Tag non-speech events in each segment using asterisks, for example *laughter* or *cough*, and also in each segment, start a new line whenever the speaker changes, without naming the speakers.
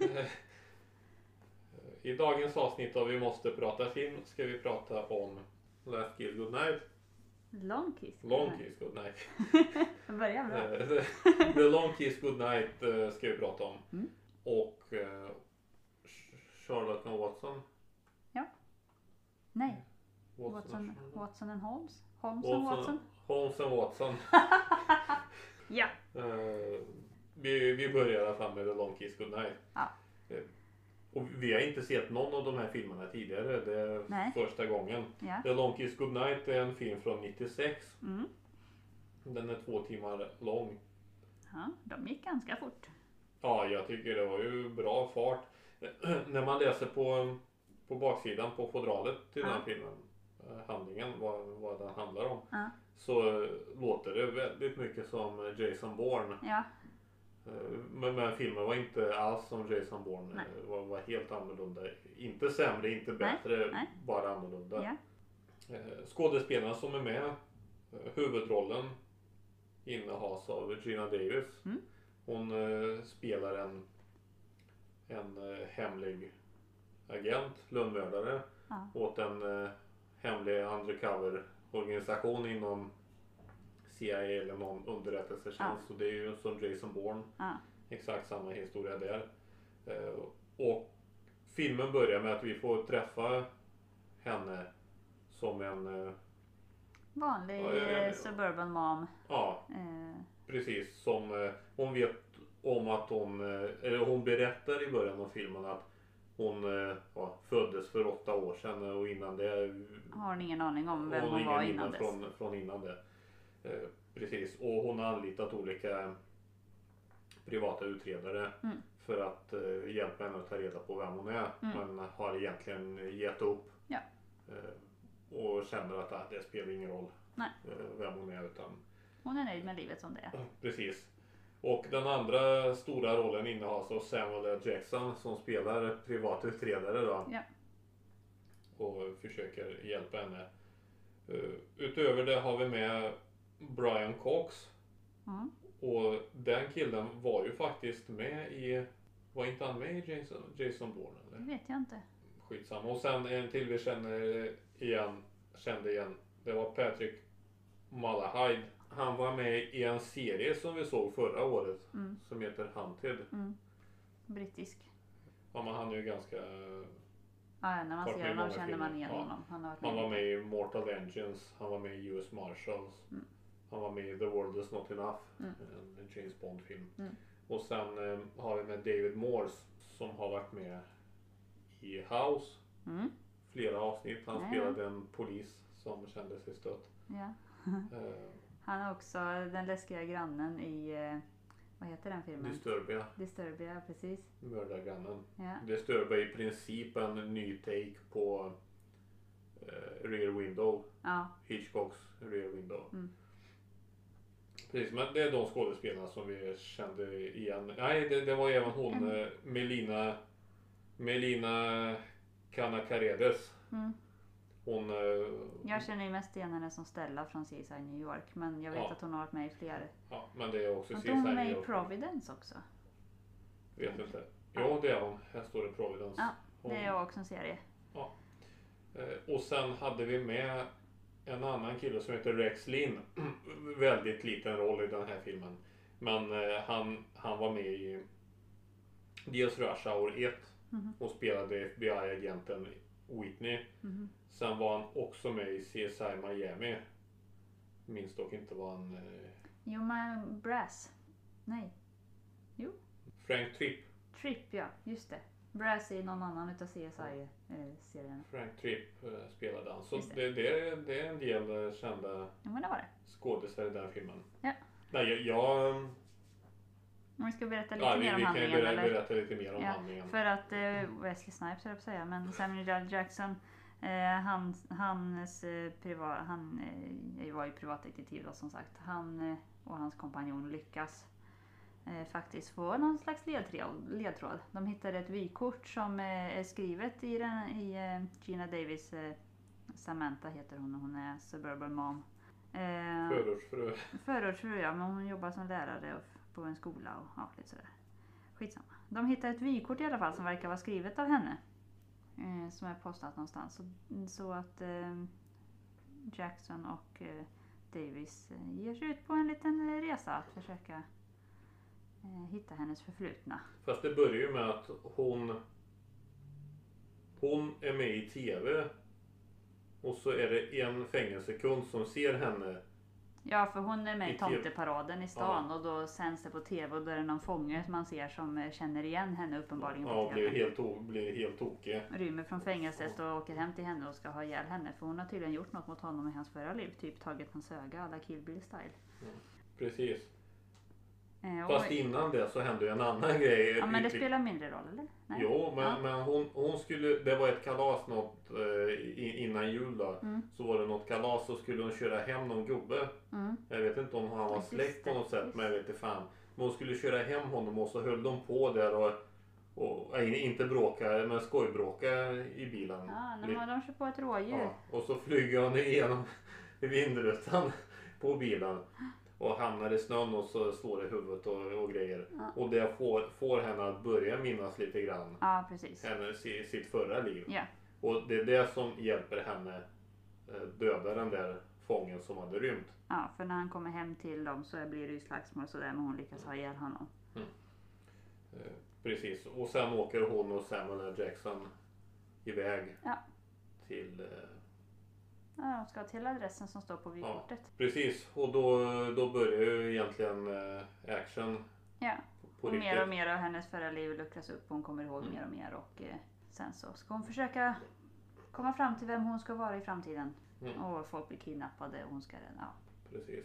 Eh, I dagens avsnitt av Vi måste prata film ska vi prata om Last Kill Goodnight.
Long kiss.
Long Kiss Goodnight. *laughs*
Börjar bra.
Eh, *laughs* The Long Kiss Goodnight eh, ska vi prata om.
Mm.
Och eh, Charlotte och Watson.
Nej,
Watson,
Watson, Watson and Holmes. Holmes and
Watson,
Watson.
Holmes and Watson. *laughs*
Ja.
Vi, vi börjar i alla fall med The Long Kiss Goodnight.
Ja.
Eh, och vi har inte sett någon av de här filmerna tidigare. Det är
Nej.
första gången.
Ja.
The Long Kiss Goodnight är en film från 96.
Mm.
Den är två timmar lång.
ja, de gick ganska fort.
Ja, jag tycker det var ju bra fart. *clears throat* När man läser på, på baksidan på fodralet till den här
Ja.
filmen, eh, handlingen, vad, vad den handlar om,
Ja.
så eh, låter det väldigt mycket som Jason Bourne.
Ja,
Men, men filmen var inte alls som Jason Bourne.
Nej.
eh, Var, var helt annorlunda. Inte sämre, inte bättre,
nej.
bara annorlunda.
ja.
Eh, Skådespelarna som är med, eh, huvudrollen innehas av Gina Davis.
Mm.
Hon eh, spelar en, en eh, hemlig agent, lönnmördare
Ja.
åt en eh, hemlig undercover organisation inom CIA eller någon underrättelsetjänst. Och det är ju som Jason Bourne.
Ja.
Exakt samma historia där. Eh, och filmen börjar med att vi får träffa henne som en, eh,
Vanlig
Ja, ja, ja, ja.
eh, suburban mom.
ja
Eh,
precis som hon vet om att hon, eller hon berättar i början av filmen att hon ja, föddes för åtta år sedan och innan det
har hon ingen aning om vem
hon
hon, var innan
minne
dess.
från, från innan det. Eh, precis, och hon har anlitat olika privata utredare
Mm.
för att eh, hjälpa henne att ta reda på vem hon är.
Mm.
Men har egentligen gett upp.
Ja.
Eh, och känner att ah, det spelar ingen roll
Nej.
eh, vem hon är. Utan,
Hon är nöjd med livet som det är.
precis. Och den andra stora rollen innehas av Samuel L. Jackson som spelar privat utredare då.
Ja.
Och försöker hjälpa henne. Eh, utöver det har vi med Brian Cox.
Mm.
Och den killen var ju faktiskt med i... Var inte han med i Jason, Jason Bourne
Det
eller?
vet jag inte.
Skitsamma. Och sen en till vi känner igen, kände igen. Det var Patrick Malahide. Han var med i en serie som vi såg förra året.
Mm.
Som heter Hunted.
Mm. Brittisk.
Ja, men han är ju ganska...
Ja, när man ser honom känner man igen
Ja.
honom. Han har varit
Han var med i Mortal Engines. Han var med i US Marshals.
Mm.
Han var med i The World Is Not Enough.
Mm.
En James Bond-film.
Mm.
Och sen eh, har vi med David Morse som har varit med i House.
Mm.
Flera avsnitt. Han
Ja,
spelade en polis som kände sig stött.
Ja.
Eh, *laughs*
Han är också den läskiga grannen i, eh, vad heter den filmen?
Disturbia,
Disturbia, precis.
mördargrannen.
Ja.
Disturbia är i princip en ny take på eh, Rear Window.
Ja,
Hitchcocks Rear Window.
Mm.
Precis, men det är de skådespelarna som vi kände igen. Nej, det, det var även hon
Mm.
eh, Melina Melina Kanakaredes.
mm.
Hon... Eh,
Jag känner ju mest igen henne som Stella från CSI New York. Men jag vet
Ja.
att hon har varit med i fler.
Ja, men det är också
Var inte hon med i
CSI.
Providence också?
Vet inte. Jo, det är hon. Här står det Providence.
Ja,
Hon-
Det är också en serie.
Eh, Och sen hade vi med en annan kille som heter Rex Linn. *clears throat* Väldigt liten roll i den här filmen. Men eh, han, han var med i dels Rush Hour 1
Mhm.
och spelade FBI-agenten Whitney.
Mhm.
Sen var han också med i CSI Miami. Minns dock inte vad han... Eh,
Jo, men Brass. Nej,
Frank Tripp.
Tripp ja, just det. Brass är någon annan utav CSI-serien.
Frank Tripp eh, spelade han. Så
Just
det, det, det är en del eh, kända
Ja, det det.
skådisar i den filmen.
Ja.
Nej, jag... jag
Om vi ska berätta lite
ja, vi,
mer om
vi kan ju berätta, lite mer om
Ja,
handlingen.
För att eh, Wesley Snipes höll jag på att säga, men Samuel L. Jackson eh, han, hans, eh, priva, han eh, var ju privatdetektiv då som sagt. Han eh, och hans kompanjon lyckas eh, faktiskt få någon slags ledtråd. ledtråd. De hittade ett vykort som eh, är skrivet i, den, i eh, Gina Davis, eh, Samantha heter hon och hon är suburban mom. Eh,
Förortsfru.
Förortsfru ja, men hon jobbar som lärare på en skola och ja, lite sådär. Skitsamma. de hittar ett vykort i alla fall som verkar vara skrivet av henne. Eh, som är postat någonstans. Så, så att Jackson och Davis ger sig ut på en liten resa att försöka hitta hennes förflutna.
Fast det börjar ju med att hon hon är med i TV och så är det en fängelsekund som ser henne.
Ja, för hon är med i
I TV.
tomteparaden i stan och då sänds det på TV och då är det någon fånge som man ser som eh, känner igen henne uppenbarligen
Ja,
på
blir
TV.
helt, blir helt tokig.
Rymmer från fängelset och åker hem till henne och ska ha ihjäl henne för hon har tydligen gjort något mot honom i hans förra liv. Typ tagit hans öga alla Kill Bill style.
Precis.
Eh,
Fast innan det så hände ju en annan *laughs* grej.
ja men det
Riktigt-
spelar mindre roll eller? Nej?
Jo, men,
Ja.
men hon, hon skulle, det var ett kalas något eh, innan jul då.
Mm.
Så var det något kalas så skulle hon köra hem någon gubbe.
Mm.
Jag vet inte om han var släkt på något sätt
just
men jag vet inte fan. Men hon skulle köra hem honom och så höll de på där och, och inte bråka men skojbråka i bilen.
Ja, när de kör på ett rådjur.
Ja, och så flyger hon igenom *laughs* vindrutan på bilen och hamnar i snön och så slår det i huvudet och, och grejer.
Ja.
Och det får, får henne att börja minnas lite grann
Ja, precis.
hennes, i sitt förra liv.
Ja.
Och det är det som hjälper henne eh, döda den där fången som hade rymt.
ja, för när han kommer hem till dem så blir det ju slagsmål sådär men hon lyckas ha ihjäl honom.
Eh, Precis. Och sen åker hon och Samuel L. Jackson iväg
Ja.
till eh,
Ja, de ska till adressen som står på vykortet.
Precis, och då, då börjar ju egentligen eh, action
Ja. Och
riktigt.
mer och mer av hennes förra liv luckras upp och hon kommer ihåg
Mm.
mer och mer och eh, sen så ska hon försöka komma fram till vem hon ska vara i framtiden.
Mm.
Och folk blir kidnappade och hon ska. Ja.
Precis.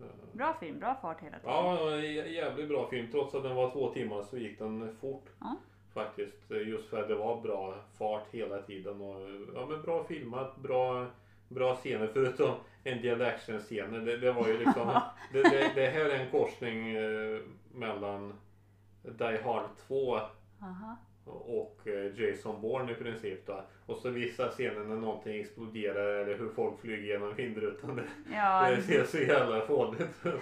Eh,
Bra film, bra fart hela tiden.
Ja, jä- jävligt bra film. Trots att den var två timmar så gick den fort.
Ja.
Faktiskt. Just för att det var bra fart hela tiden. Och, ja, men bra filmat, bra, bra scener. Förutom en del actionscener. Det, det var ju *laughs* liksom... det, det, det här är en korsning eh, mellan Die Hard 2
Aha.
Och eh, Jason Bourne i princip då. Och så vissa scener när någonting exploderar eller hur folk flyger genom vindrutan. Det,
Ja, *laughs*
det ser så jävla fånigt ut.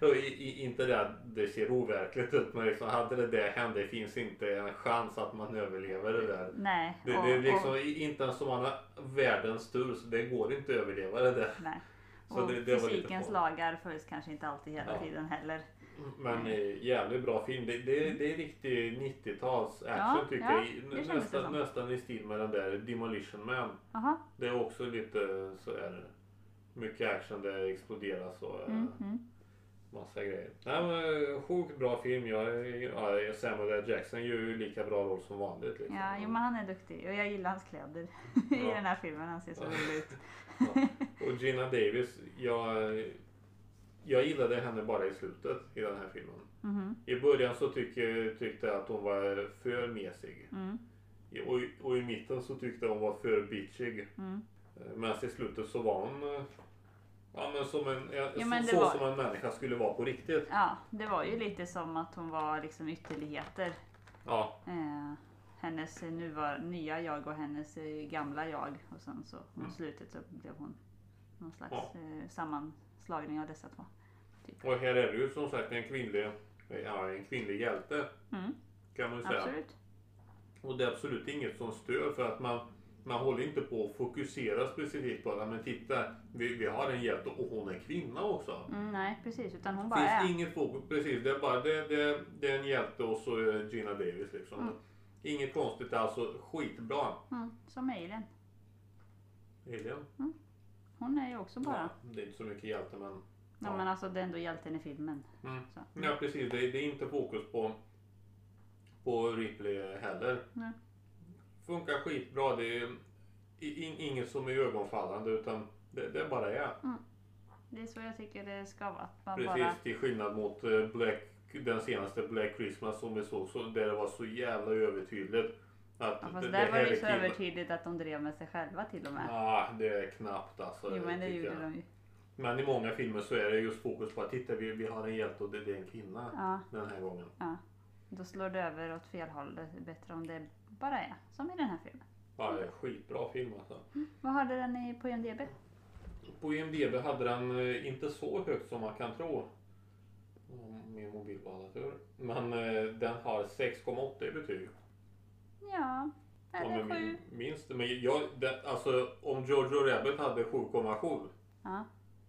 Och i, i, inte det att det ser overkligt ut men liksom hade det där hänt det finns inte en chans att man överlever det där.
nej.
Det,
och,
det är liksom
och,
inte ens som man har världens tur så det går inte att överleva det där.
nej.
Så
och
det, det
fysikens lagar följs kanske inte alltid hela
Ja.
tiden heller.
Men eh, jävligt bra film. Det, det, det är riktig 90-tals action
Ja,
tycker
ja,
jag. Nästan, nästan i stil med den där Demolition Man.
Aha.
Det är också lite så är mycket action det exploderas och eh,
Mm, mm.
massa grejer. Nej men eh, sjukt bra film. Jag, ja, Samuel L. Jackson gör ju lika bra roll som vanligt. Liksom.
Ja, jo, men han är duktig och jag gillar hans kläder *laughs* i den här filmen. Han ser så rolig ut.
Och Gina Davis, jag, jag gillade henne bara i slutet i den här filmen.
Mhm.
I början så tycker, tyckte jag att hon var för mesig.
Mm,
Och, i- och i mitten så tyckte jag hon var för bitchig.
mm.
Men i slutet så var hon ja, men som en,
Ja, men
så,
var-
som en människa skulle vara på riktigt.
Ja, det var ju lite som att hon var liksom ytterligheter.
Ja,
Eh, hennes nuvar, nya jag och hennes eh, gamla jag. Och sen så mot
Mm.
slutet så blev hon någon slags
Ja.
eh, sammanslagning av dessa två.
Och här är det ju som sagt en kvinnlig, ja, en kvinnlig hjälte
Mm,
kan man ju säga.
absolut.
Och det är absolut inget som stör för att man, man håller inte på att fokusera specifikt på det. Men titta, vi, vi har en hjälte och hon är kvinna också.
Mm, nej, precis. Utan hon
Det
bara
finns
är.
inget fokus, precis. Det är bara det, det, det är en hjälte och så är Gina Davis liksom.
Mm.
Inget konstigt, alltså skitbra.
Mm, som Alien.
Alien.
Hon är ju också bara.
Ja, det är inte så mycket hjälte men.
Ja. men alltså det är ändå hjälten i filmen.
Mm. Ja precis, det, det är inte fokus på, på Ripley heller.
Nej.
Funkar skitbra. Det är in, inget som är ögonfallande utan det, det bara är.
Det är så jag tycker det ska vara. Man
Precis
bara,
till skillnad mot eh, Black, den senaste Black Christmas som vi såg så där det var så jävla övertydligt. Att
ja, fast
det,
där var det ju
är
så övertydligt att de drev med sig själva till och med.
Ja, det är knappt alltså.
jo men det gjorde
jag.
de ju.
Men i många filmer så är det just fokus på att titta vi, vi har en hjälte och det, är en kvinna
Ja,
den här gången.
då slår det över åt fel håll. Det är bättre om det bara är som i den här filmen.
Ja, det är skitbra film alltså.
Vad hade den i på IMDB?
På IMDB hade den eh, inte så högt som man kan tro. min mobil var alla tur. Men eh, den har 6,8 i betyg.
Ja, eller
jag
sju.
min, minns det. Men jag, det, alltså om Jojo Rabbit hade 7,7
Ja.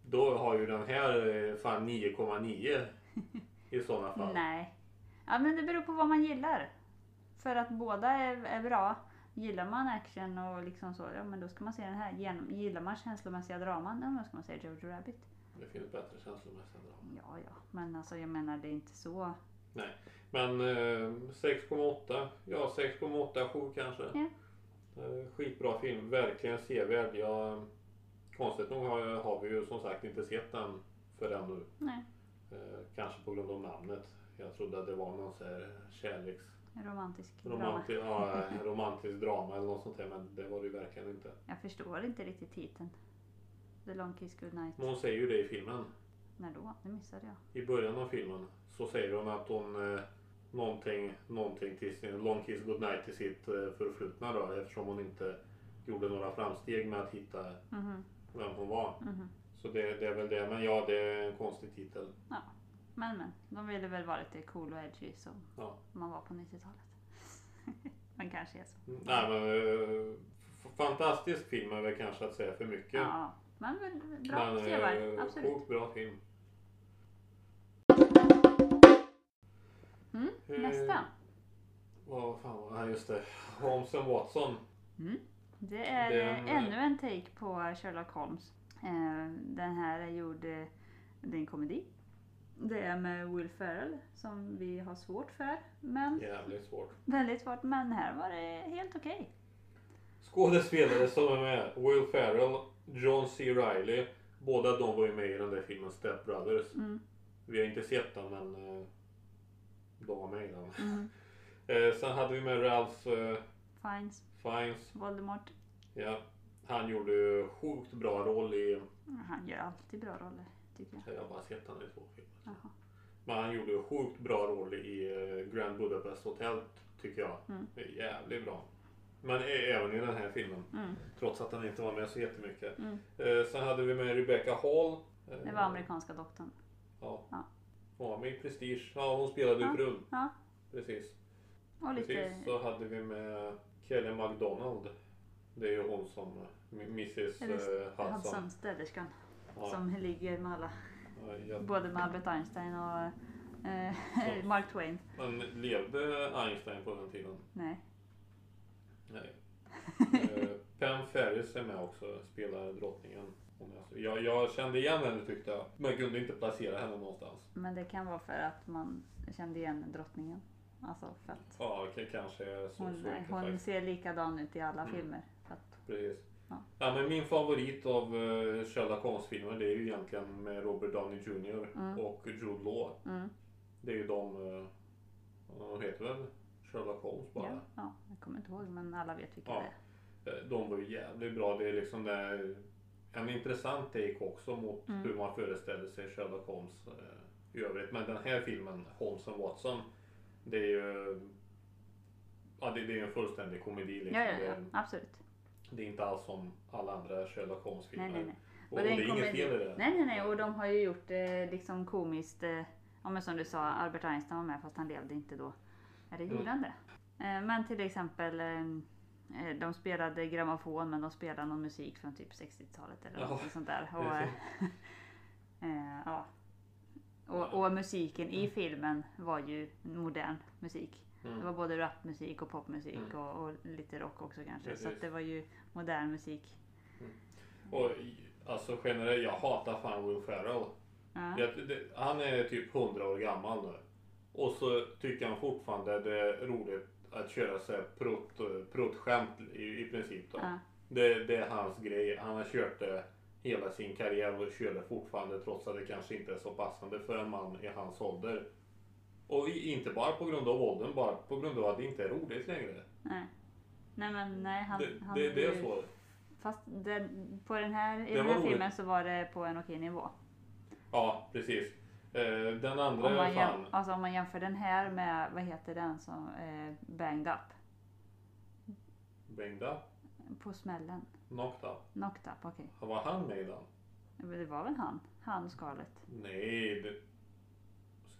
Då har ju den här eh, fan 9,9 *laughs* i sådana fall.
Nej. Ja, men det beror på vad man gillar. För att båda är, är bra. Gillar man action och liksom så, ja men då ska man se den här. Genom, gillar man känslomässiga draman, ja, då ska man se Jojo Rabbit.
Det finns bättre känslomässiga drama.
Ja, ja, men alltså jag menar det är inte så.
Men eh, 6,8. Ja 6,8, 7 kanske.
Ja.
Eh, skitbra film, verkligen sevärd. Jag, konstigt nog har, har vi ju som sagt inte sett den förrän nu.
Nej,
Eh, kanske på grund av namnet. Jag trodde att det var någon så här kärleks...
romantisk drama.
Romanti ja, romantisk drama eller något sånt där men det var det ju verkligen inte.
Jag förstår inte riktigt titeln. The Long Kiss Goodnight.
Men hon säger ju det i filmen.
När då? Det missade jag.
I början av filmen så säger hon att hon eh, någonting, någonting till sin Long Kiss Goodnight till sitt eh, förflutna då eftersom hon inte gjorde några framsteg med att hitta
Mhm,
vem hon var.
mhm.
Så det, det är väl det. Men ja, det är en konstig titel.
Men men, de ville väl vara lite cool och edgy som
Ja.
man var på 90-talet. *laughs* men kanske är så.
Mm, Nej men f- fantastisk film är väl kanske att säga för mycket.
Ja, men bra,
men
sevärd.
eh,
Absolut.
sjukt bra film.
Mm,
Eh,
nästa.
Vad fan var det? Ja, just det. Holmes Watson.
Mm. Det är
Den-
eh, ännu en take på Sherlock Holmes. Eh, den här är gjord, eh, det är en komedi. Det är med Will Ferrell som vi har svårt för. Men
Jävligt svårt.
väldigt svårt. Men här var det helt okej.
Skådespelare som är med. Will Ferrell, John C. Reilly. Båda de var ju med i den där filmen Step Brothers.
Mm.
Vi har inte sett den men de var med i den.
Mm. *laughs*
Sen hade vi med Ralph
Fines,
Fiennes.
Voldemort.
Ja. Han gjorde ju sjukt bra roll i,
Han gör alltid bra roller tycker jag.
jag har bara sett han i två filmer.
Jaha.
Men han gjorde ju sjukt bra roll i eh, Grand Budapest Hotel tycker jag.
Mm.
Det är jävligt bra. Men även i den här filmen.
Mm.
Trots att han inte var med så jättemycket.
Mm.
Eh, sen hade vi med Rebecca Hall. Eh,
Det var amerikanska doktorn.
Ja.
Ja.
Hon var med i Prestige. Ja, hon spelade
Ja.
frun.
Ja.
Precis.
Och lite
Precis. Så hade vi med Kelly MacDonald. Det är ju hon som Mrs eh, Hudson.
Hudson, städerskan.
Ja,
Som ligger med alla.
ja.
Både med Albert Einstein och eh. *laughs* Mark Twain.
Men levde Einstein på den tiden?
Nej.
Nej. Eh, *laughs* Pam Ferris är med också, spelar drottningen. Alltså- Jag, jag kände igen henne tyckte jag, men kunde inte placera henne någonstans.
Men det kan vara för att man kände igen drottningen. Alltså för att
Ja, k- kanske är så,
hon,
så enkelt
hon ser likadan ut i alla
Mm.
filmer. Att,
Precis.
Ja.
Ja. men min favorit av uh, Sherlock Holmes-filmer det är ju egentligen med Robert Downey Jr.
Mm.
och Jude Law.
mm,
Det är ju de, uh, de heter väl Sherlock Holmes bara.
ja, ja, jag kommer inte ihåg men alla vet vilka
Ja.
det är.
Eh, De var ju jävligt bra. Det är liksom det, en intressant take också mot
Mm.
hur man föreställer sig Sherlock Holmes eh, i övrigt. Men den här filmen, Holmes and Watson, det är ju ja, det, det är en fullständig komedi. Liksom.
Ja, ja, ja,
är,
absolut.
det är inte alls som alla andra Sherlock Holmes-filmer.
Nej, nej, nej.
Och, och det är inget fel i det.
Nej, nej, nej. Och de har ju gjort det liksom komiskt. Eh, ja, men som du sa, Albert Einstein var med fast han levde inte då. Eller gjorde
Mm.
han det? Eh, men till exempel eh, eh, de spelade grammofon men de spelade någon musik från typ 60-talet eller
Ja,
något sånt där. Och, *laughs* eh, ja. Och, och musiken i filmen var ju modern musik. Det
Mm.
var både rapmusik och popmusik
Mm.
och, och lite rock också kanske. Så
Precis.
att det var ju modern musik.
Och i- alltså generellt, jag hatar fan Will Ferrell.
Ja.
Jag, det, han är typ 100 år gammal nu. Och så tycker han fortfarande det är roligt att köra så här prutt, pruttskämt i, i princip. Då.
Ja.
Det, det är hans grej. Han har kört det hela sin karriär och kör det fortfarande trots att det kanske inte är så passande för en man i hans ålder. Och inte bara på grund av åldern, bara på grund av att det inte är roligt längre.
Nej. Nej men nej han,
Det,
han
det, det är
ju-
så.
Fast den, på den här, i
Det
den här
roligt.
filmen så var det på en okej nivå.
Ja, precis. Eh, den andra
Om man,
fan...
alltså om man jämför den här med, vad heter den som, eh, Banged Up.
Banged up,
På smällen.
Knocked Up,
okej.
Var han med i den?
Men Det var väl han? Han och Scarlett.
Nej, det...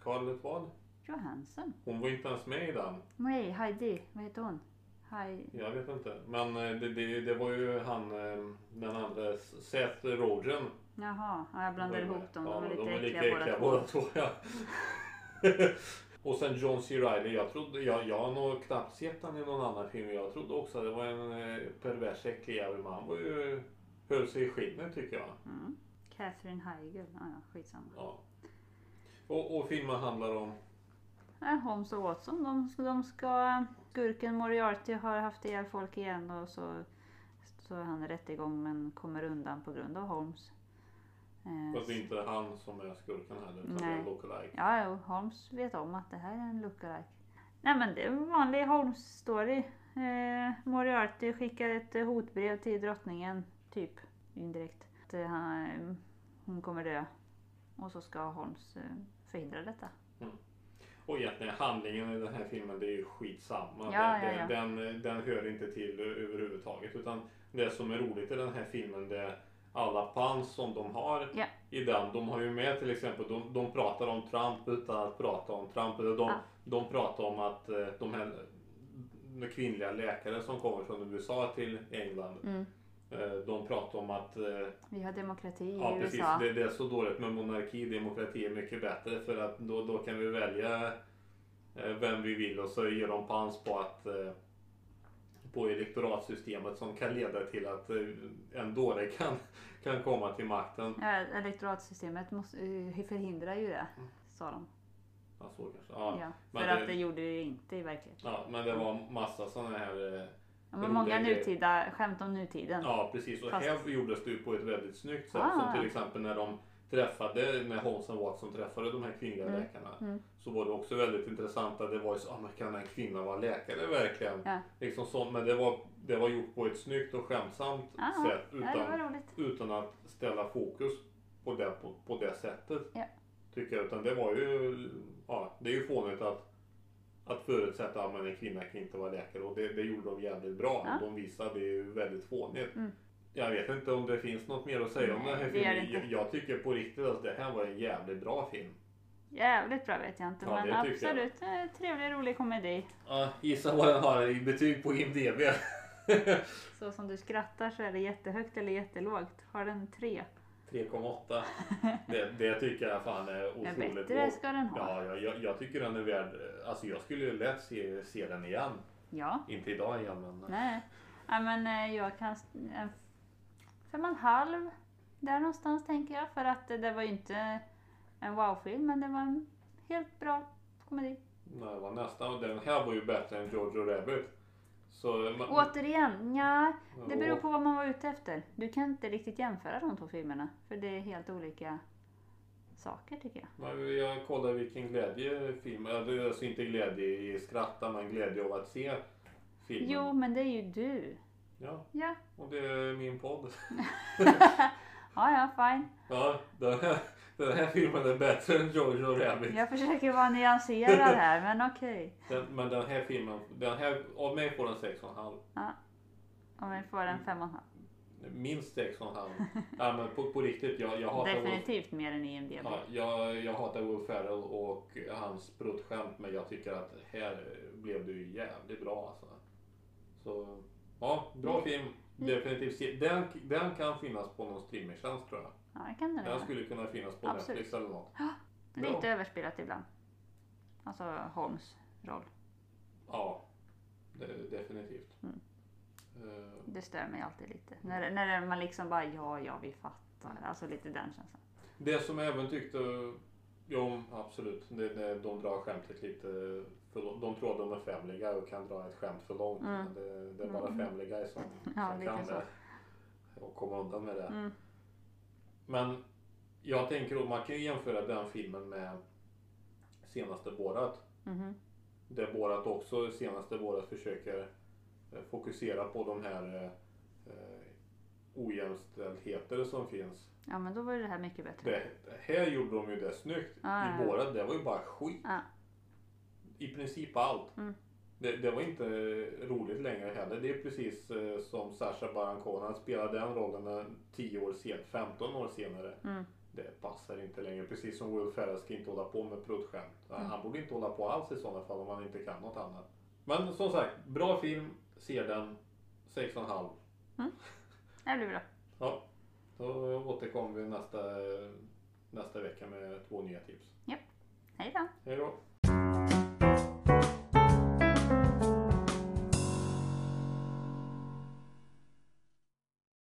Scarlett vad?
Johansson.
Hon var inte ens med i den.
Nej, Heidi. Vad heter hon? Heidi.
Jag vet inte. Men eh, det, det, det var ju han, eh, den andra, Seth Rogen.
Jaha, ja, jag blandar ihop dem. De
Ja,
är lite
de är
äckliga, båda två.
Ja. *laughs* och sen John C. Reilly. Jag, trodde, jag, jag har nog knappt sett han i någon annan film. Jag trodde också att det var en eh, pervers äcklig jävel. Men han var ju, höll sig i skinnet tycker jag.
Mm. Catherine Heigl. Ja, ja, skitsamma.
Ja. Och, och filmen handlar om?
Nej, Holmes och Watson. De ska, de ska... Skurken Moriarty har haft ihjäl folk igen och så, så är han i rättegång men kommer undan på grund av Holmes. Eh,
Fast det är inte han som är skurken heller. Utan det är
Nej.
en lookalike.
Ja, jo, Holmes vet om att det här är en lookalike. Nej men det är en vanlig Holmes-story. Eh, Moriarty skickar ett eh, hotbrev till drottningen, typ indirekt. Att eh, han, hon kommer dö. Och så ska Holmes förhindra detta.
Och egentligen handlingen i den här filmen det är ju skitsamma.
Ja,
den,
ja, ja.
Den, den hör inte till överhuvudtaget. Utan det som är roligt i den här filmen det är alla pans som de har
Ja.
i den. De har ju med till exempel, de, de pratar om Trump utan att prata om Trump. De,
Ja.
de pratar om att eh, de här de kvinnliga läkare som kommer från USA till England.
Mm.
eh, De pratar om att eh,
Vi har demokrati
Ja
i
precis,
USA.
det, det är så dåligt med monarki. Demokrati är mycket bättre för att då, då kan vi välja vem vi vill och så ger de pans på att på elektoratsystemet som kan leda till att eh, en dåre kan, kan komma till makten.
Ja, elektoratsystemet måste, eh, förhindrar ju det, sa de.
Ja, så kanske. Ja,
Ja, för
det-
att det gjorde det inte i verkligheten.
ja, men det var massa sådana här eh,
Ja, men många nutida skämt om nutiden.
Ja precis och
Fast-
här gjordes det ju på ett väldigt snyggt sätt.
Ah.
Som till exempel när de träffade, när Holmes och Watson träffade de här kvinnliga
Mm.
läkarna.
Mm.
Så var det också väldigt intressant att det var ju så, ah, men kan en kvinna vara läkare verkligen?
Ja.
Liksom sånt, men det var, det var gjort på ett snyggt och skämtsamt
Ah,
sätt
Ja,
utan,
roligt.
utan att ställa fokus på det, på, på det sättet.
Ja.
Tycker jag. Utan det var ju, ja det är ju fånigt att, att förutsätta att en kvinna kan inte vara läkare och det, det gjorde de jävligt bra.
Ja.
De visade det ju väldigt fånigt.
Mm.
Jag vet inte om det finns något mer att säga om
Nej,
den här filmen. Jag, jag tycker på riktigt att det här var en jävligt bra film.
Jävligt bra vet jag inte,
Ja,
men
tycker jag.
absolut eh, trevlig, rolig komedi.
Ja, gissa vad den har i betyg på IMDB. *laughs*
Så som du skrattar så är det jättehögt eller jättelågt. Har den tre?
3,8. *laughs* Det, det tycker jag fan är otroligt
bättre
lågt.
ska den ha.
Ja, jag, jag, jag tycker den är värd... Alltså jag skulle ju lätt se, se den igen.
Ja.
Inte idag igen men...
Nej. Ja, men eh, jag kan... En fem och en halv. Där någonstans tänker jag. För att eh, det var ju inte en wow-film, men det var en helt bra komedi.
Nej, det var nästan... Den här var ju bättre än Jojo Rabbit. Så... Man,
Återigen, ja, det beror på vad man var ute efter. Du kan inte riktigt jämföra de två filmerna. För det är helt olika saker tycker jag.
Men jag kollar vilken glädje filmen... Alltså inte glädje i skratta men glädje av att se filmen.
Jo, men det är ju du.
Ja,
Ja,
och det är min podd. *laughs*
ja, ja fine.
Ja, den här, den här filmen är bättre än Jojo Rabbit.
Jag försöker vara nyanserad här, *laughs* men okej.
Den, men den här filmen, den här, av mig får den 6,5.
Om vi får en fem och en halv.
Minst 6,5. ja men på, på riktigt, jag, jag hatar Wolf,
Definitivt mer än IMDB.
ja, jag, jag hatar Wolf Ferrell och hans pruttskämt men jag tycker att här blev ju jävligt bra alltså. Så ja, bra
Mm.
film. Definitivt. se- Den, den kan finnas på någon streamingtjänst tror jag.
Ja, det kan det
Den
vara.
skulle kunna finnas på
Absolut.
Netflix eller något.
Lite överspelat ibland. Alltså Holmes roll.
Ja, det, definitivt.
Mm.
Eh,
Det stör mig alltid lite. När, när man liksom bara ja, ja, vi fattar. Alltså lite den känslan.
Det som jag även tyckte, jo absolut, det, de drar skämtet lite för långt. De tror att de är family guy och kan dra ett skämt för långt.
Mm.
Men det, det är bara
Mm.
family *laughs* guy som,
Ja,
som kan
så.
det. Och komma undan med det.
Mm.
Men jag tänker att man kan ju jämföra den filmen med senaste Borat.
Mhm.
Där Borat också, senaste Borat försöker eh, fokusera på de här eh, eh, ojämställdheter som finns.
Ja, men då var ju det här mycket bättre.
Det, här gjorde de ju det snyggt.
Ja,
I
ja.
Borat, det var ju bara skit.
Ja.
I princip allt.
Mm.
Det, det var inte roligt längre heller. Det är precis eh, som Sasha Baron Cohen. Spelade den rollen eh, 10 år senare, 15 år senare.
Mm.
det passar inte längre. Precis som Will Ferrell ska inte hålla på med pruttskämt.
Mm.
Han borde inte hålla på alls i sådana fall om han inte kan något annat. Men som sagt, bra film. Ser den. 6,5.
Det blir bra.
Ja. Då återkommer vi nästa, nästa vecka med två nya tips.
Hej då!
Hej då!